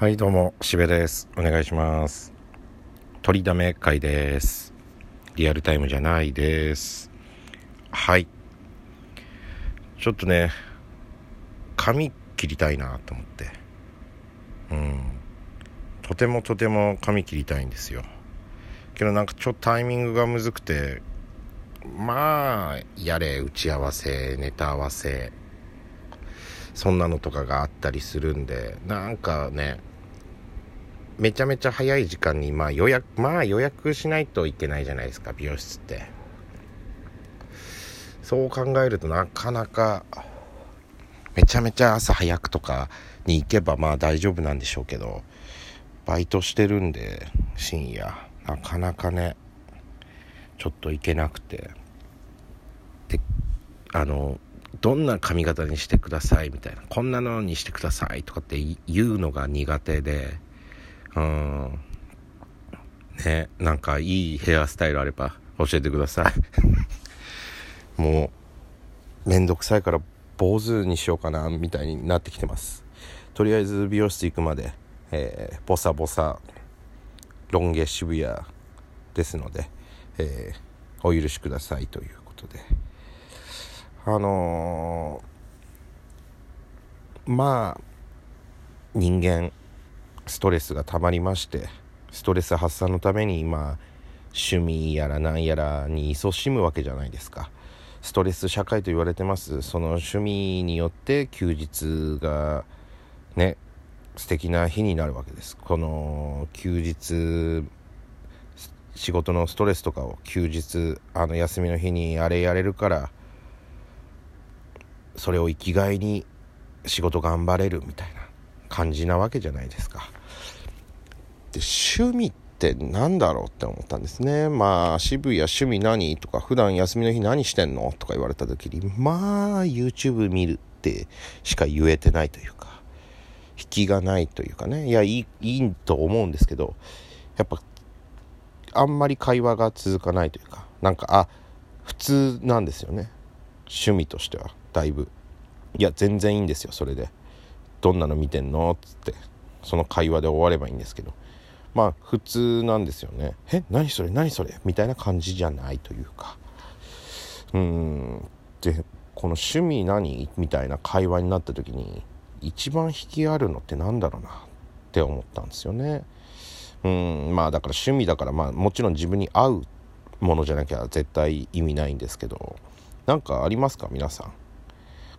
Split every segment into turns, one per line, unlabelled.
はいどうもしべです。お願いします。取りだめ会です。リアルタイムじゃないです。はい。ちょっとね髪切りたいなと思って。うん。とてもとても髪切りたいんですよ。けどなんかちょっとタイミングがむずくてまあやれ打ち合わせネタ合わせそんなのとかがあったりするんでなんかねめちゃめちゃ早い時間に、まあ予約、まあ予約しないといけないじゃないですか、美容室って。そう考えるとなかなか、めちゃめちゃ朝早くとかに行けばまあ大丈夫なんでしょうけど、バイトしてるんで、深夜、なかなかね、ちょっと行けなくて。で、あの、どんな髪型にしてくださいみたいな、こんなのにしてくださいとかって言うのが苦手で、うん。ねなんかいいヘアスタイルあれば教えてください。もうめんどくさいから坊主にしようかなみたいになってきてます。とりあえず美容室行くまで、えー、ボサボサロン毛渋谷ですので、えー、お許しくださいということで。あのー、まあ人間ストレスが溜まりましてストレス発散のために今趣味やら何やらに勤しむわけじゃないですか。ストレス社会と言われてます。その趣味によって休日がね素敵な日になるわけです。この休日仕事のストレスとかを休日あの休みの日にあれやれるからそれを生きがいに仕事頑張れるみたいな感じなわけじゃないですか。で趣味って何だろうって思ったんですね。まあ渋谷趣味何？とか普段休みの日何してんの？とか言われた時にまあ YouTube 見るってしか言えてないというか引きがないというかね。いやいいいいと思うんですけどやっぱあんまり会話が続かないというかなんかあ普通なんですよね。趣味としてはだいぶ。いや全然いいんですよそれで。どんなの見てんの？つってその会話で終わればいいんですけど。まあ普通なんですよねえ何それ何それみたいな感じじゃないというか。うん。でこの趣味何？みたいな会話になった時に一番引きあるのって何だろうな？って思ったんですよね。うん。まあだから趣味だからまあもちろん自分に合うものじゃなきゃ絶対意味ないんですけど何かありますか？皆さん。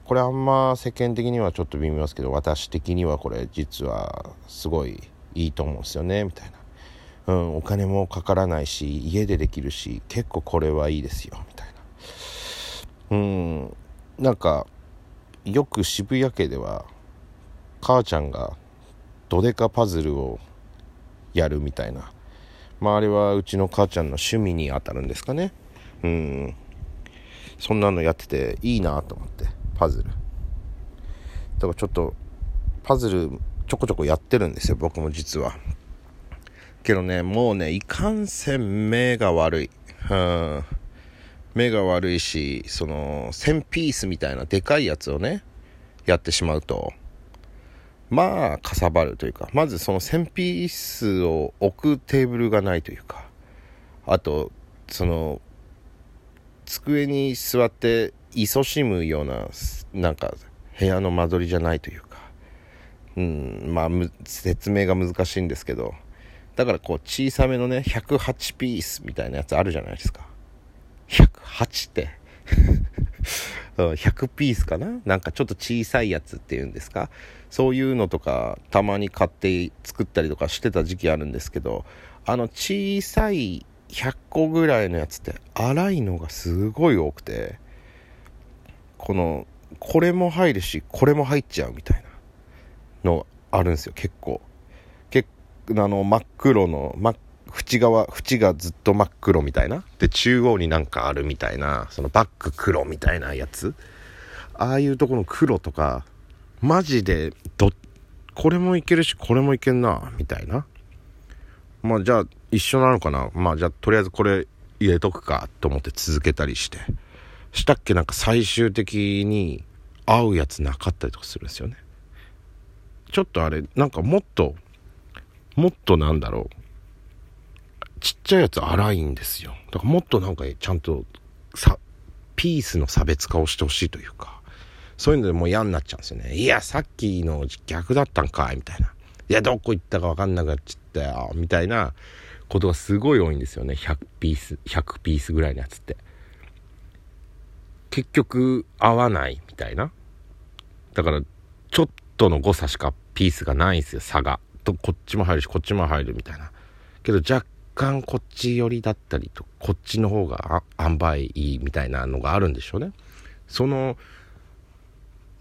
これあんま世間的にはちょっと微妙ですけど私的にはこれ実はすごいいいと思うんですよねみたいな、うん、お金もかからないし家でできるし結構これはいいですよみたいな。うんなんかよく渋谷家では母ちゃんがドデカパズルをやるみたいな。まああれはうちの母ちゃんの趣味にあたるんですかね。うん。そんなのやってていいなと思ってパズル。だからちょっとパズルちょこちょこやってるんですよ、僕も実は。けどね、もうね、いかんせん目が悪い。うん。目が悪いし、その、1000ピースみたいなでかいやつをね、やってしまうと、まあ、かさばるというか、まずその1000ピースを置くテーブルがないというか、あと、その、机に座って勤しむような、なんか、部屋の間取りじゃないというか、うん。まあ説明が難しいんですけど。だからこう小さめのね108ピースみたいなやつあるじゃないですか。108って。100ピースかな？なんかちょっと小さいやつっていうんですか？そういうのとかたまに買って作ったりとかしてた時期あるんですけどあの小さい100個ぐらいのやつって粗いのがすごい多くてこのこれも入るしこれも入っちゃうみたいな。のあるんですよ結構。結あの真っ黒の真縁側縁がずっと真っ黒みたいな。で中央になんかあるみたいなそのバック黒みたいなやつ。ああいうとこの黒とかマジでどこれもいけるしこれもいけんなみたいな。まあじゃあ一緒なのかな。まあじゃあとりあえずこれ入れとくかと思って続けたりして。したっけ？なんか最終的に合うやつなかったりとかするんですよね。ちょっとあれなんかもっともっとなんだろう。ちっちゃいやつ荒いんですよ。だからもっとなんかちゃんとさ、ピースの差別化をしてほしいというか、そういうのでもう嫌になっちゃうんですよね。いや、さっきの逆だったんかいみたいな。いや、どこ行ったかわかんなくなっちゃったよ。みたいなことがすごい多いんですよね。100ピース、100ピースぐらいのやつって。結局、合わないみたいな。だから、ちょっとの誤差しかピースがないんですよ、差が。と、こっちも入るし、こっちも入るみたいな。けど、若干こっち寄りだったりと、こっちの方が塩梅いいみたいなのがあるんでしょうね。その、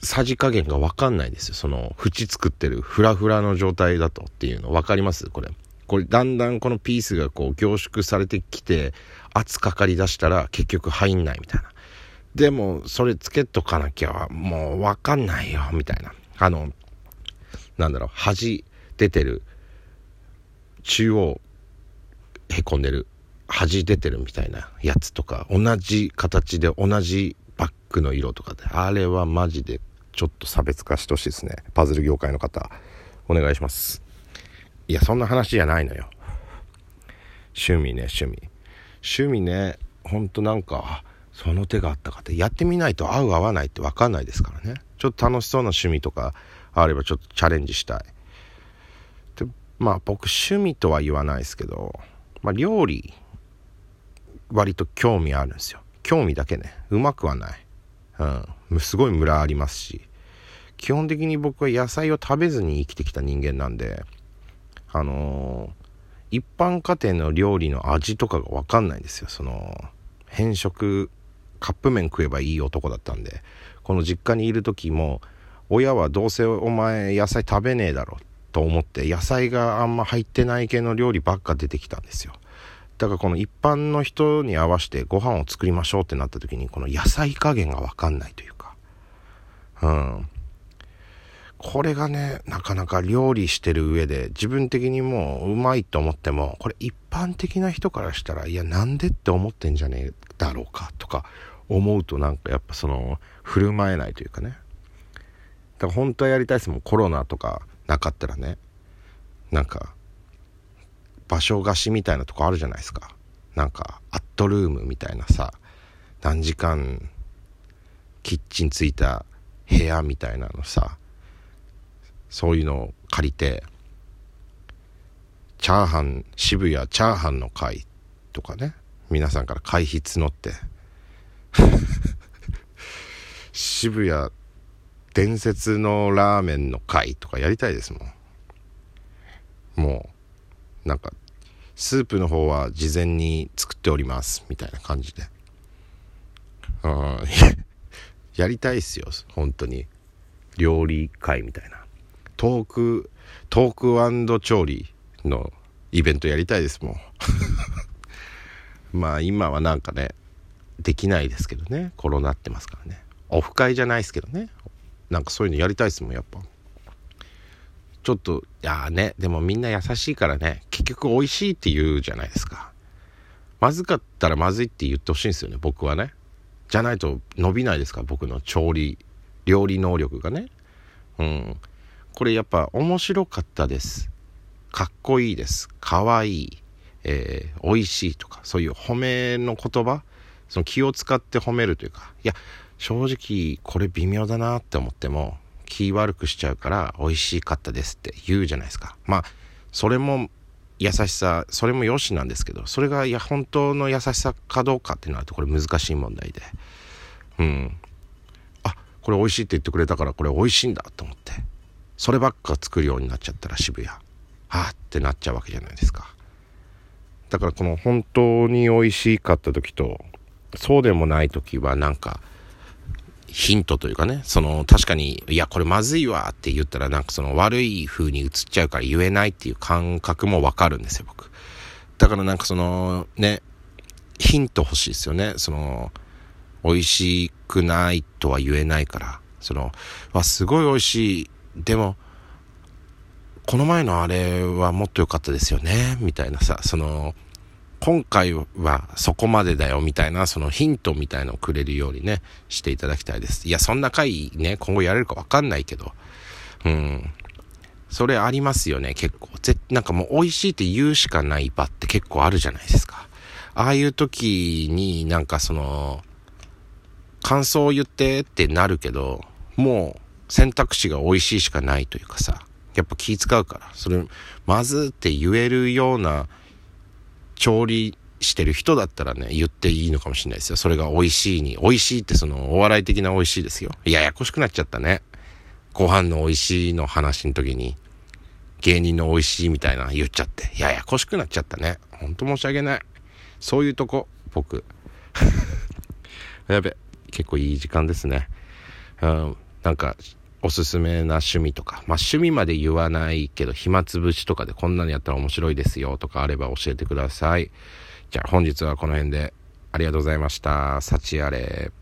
さじ加減がわかんないですよ。その、縁作ってるフラフラの状態だとっていうの分かります？これ。これだんだんこのピースがこう凝縮されてきて圧かかりだしたら結局入んないみたいな。でもそれつけとかなきゃもうわかんないよみたいな。あの、なんだろう、端出てる、中央へこんでる、端出てるみたいなやつとか、同じ形で同じバッグの色とかで、あれはマジでちょっと差別化してほしいですね。パズル業界の方、お願いします。いや、そんな話じゃないのよ。趣味ね、趣味。趣味ね、ほんとなんか、その手があったかって、やってみないと合う合わないって分かんないですからね。ちょっと楽しそうな趣味とかあればちょっとチャレンジしたい。で、まあ僕趣味とは言わないですけど、まあ料理、割と興味あるんですよ。興味だけね。うまくはない。うん。すごいムラありますし。基本的に僕は野菜を食べずに生きてきた人間なんで、あのー、一般家庭の料理の味とかがわかんないんですよ。その、変色、カップ麺食えばいい男だったんで、この実家にいる時も、親はどうせお前野菜食べねえだろと思って野菜があんま入ってない系の料理ばっか出てきたんですよ。だからこの一般の人に合わせてご飯を作りましょうってなった時にこの野菜加減がわかんないというか。うん。これがね、なかなか料理してる上で自分的にもううまいと思っても、これ一般的な人からしたら、いやなんでって思ってんじゃねえだろうかとか思うとなんかやっぱその振る舞えないというかね。だから本当はやりたいですもん。コロナとかなかったらね。なんか、場所貸しみたいなとこあるじゃないですか。なんか、アットルームみたいなさ、何時間、キッチンついた部屋みたいなのさ、そういうのを借りて、チャーハン、渋谷チャーハンの会とかね、皆さんから会費募って、渋谷伝説のラーメンの会とかやりたいですもん。もう、なんか、スープの方は事前に作っております、みたいな感じで。うん、やりたいっすよ、本当に。料理会みたいな。トーク、トーク調理のイベントやりたいですもん。まあ今はなんかね、できないですけどね。コロナってますからね。オフ会じゃないですけどね。なんかそういうのやりたいですもん、やっぱ。ちょっと、いやね、でもみんな優しいからね、結局美味しいって言うじゃないですか。まずかったらまずいって言ってほしいんですよね、僕はね。じゃないと伸びないですか、僕の調理、料理能力がね。うん。これやっぱ面白かったです。かっこいいです。かわいい。えー、美味しいとか、そういう褒めの言葉、その気を使って褒めるというか、いや、正直これ微妙だなって思っても、気悪くしちゃうから美味しかったですって言うじゃないですか。まあ、それも優しさ、それも良しなんですけど、それがいや本当の優しさかどうかってなるとこれ難しい問題で。うん。あ、これ美味しいって言ってくれたからこれ美味しいんだと思って。そればっか作るようになっちゃったら渋谷はあってなっちゃうわけじゃないですかだからこの本当に美味しかった時とそうでもない時はなんかヒントというかね、その確かに、いや、これまずいわって言ったらなんかその悪い風に映っちゃうから言えないっていう感覚もわかるんですよ、僕。だからなんかそのね、ヒント欲しいですよね。その、美味しくないとは言えないから、その、わ、すごい美味しいでも、この前のあれはもっと良かったですよね、みたいなさ、その、今回はそこまでだよみたいなそのヒントみたいのをくれるようにね、していただきたいです。いや、そんな回ね、今後やれるかわかんないけど、うん。それありますよね、結構。絶なんかもう美味しいって言うしかない場って結構あるじゃないですか。ああいう時になんかその、感想を言ってってなるけど、もう選択肢が美味しいしかないというかさ、やっぱ気使うから、それ、まずって言えるような調理してる人だったらね、言っていいのかもしれないですよ。それが美味しいに。美味しいってその、お笑い的な美味しいですよ。ややこしくなっちゃったね。ご飯の美味しいの話の時に、芸人の美味しいみたいな言っちゃって、ややこしくなっちゃったね。ほんと申し訳ない。そういうとこ、僕。やべ、結構いい時間ですね。うん、なんか、おすすめな趣味とか、まあ趣味まで言わないけど、暇つぶしとかでこんなのやったら面白いですよとかあれば教えてください。じゃあ本日はこの辺でありがとうございました。幸あれ。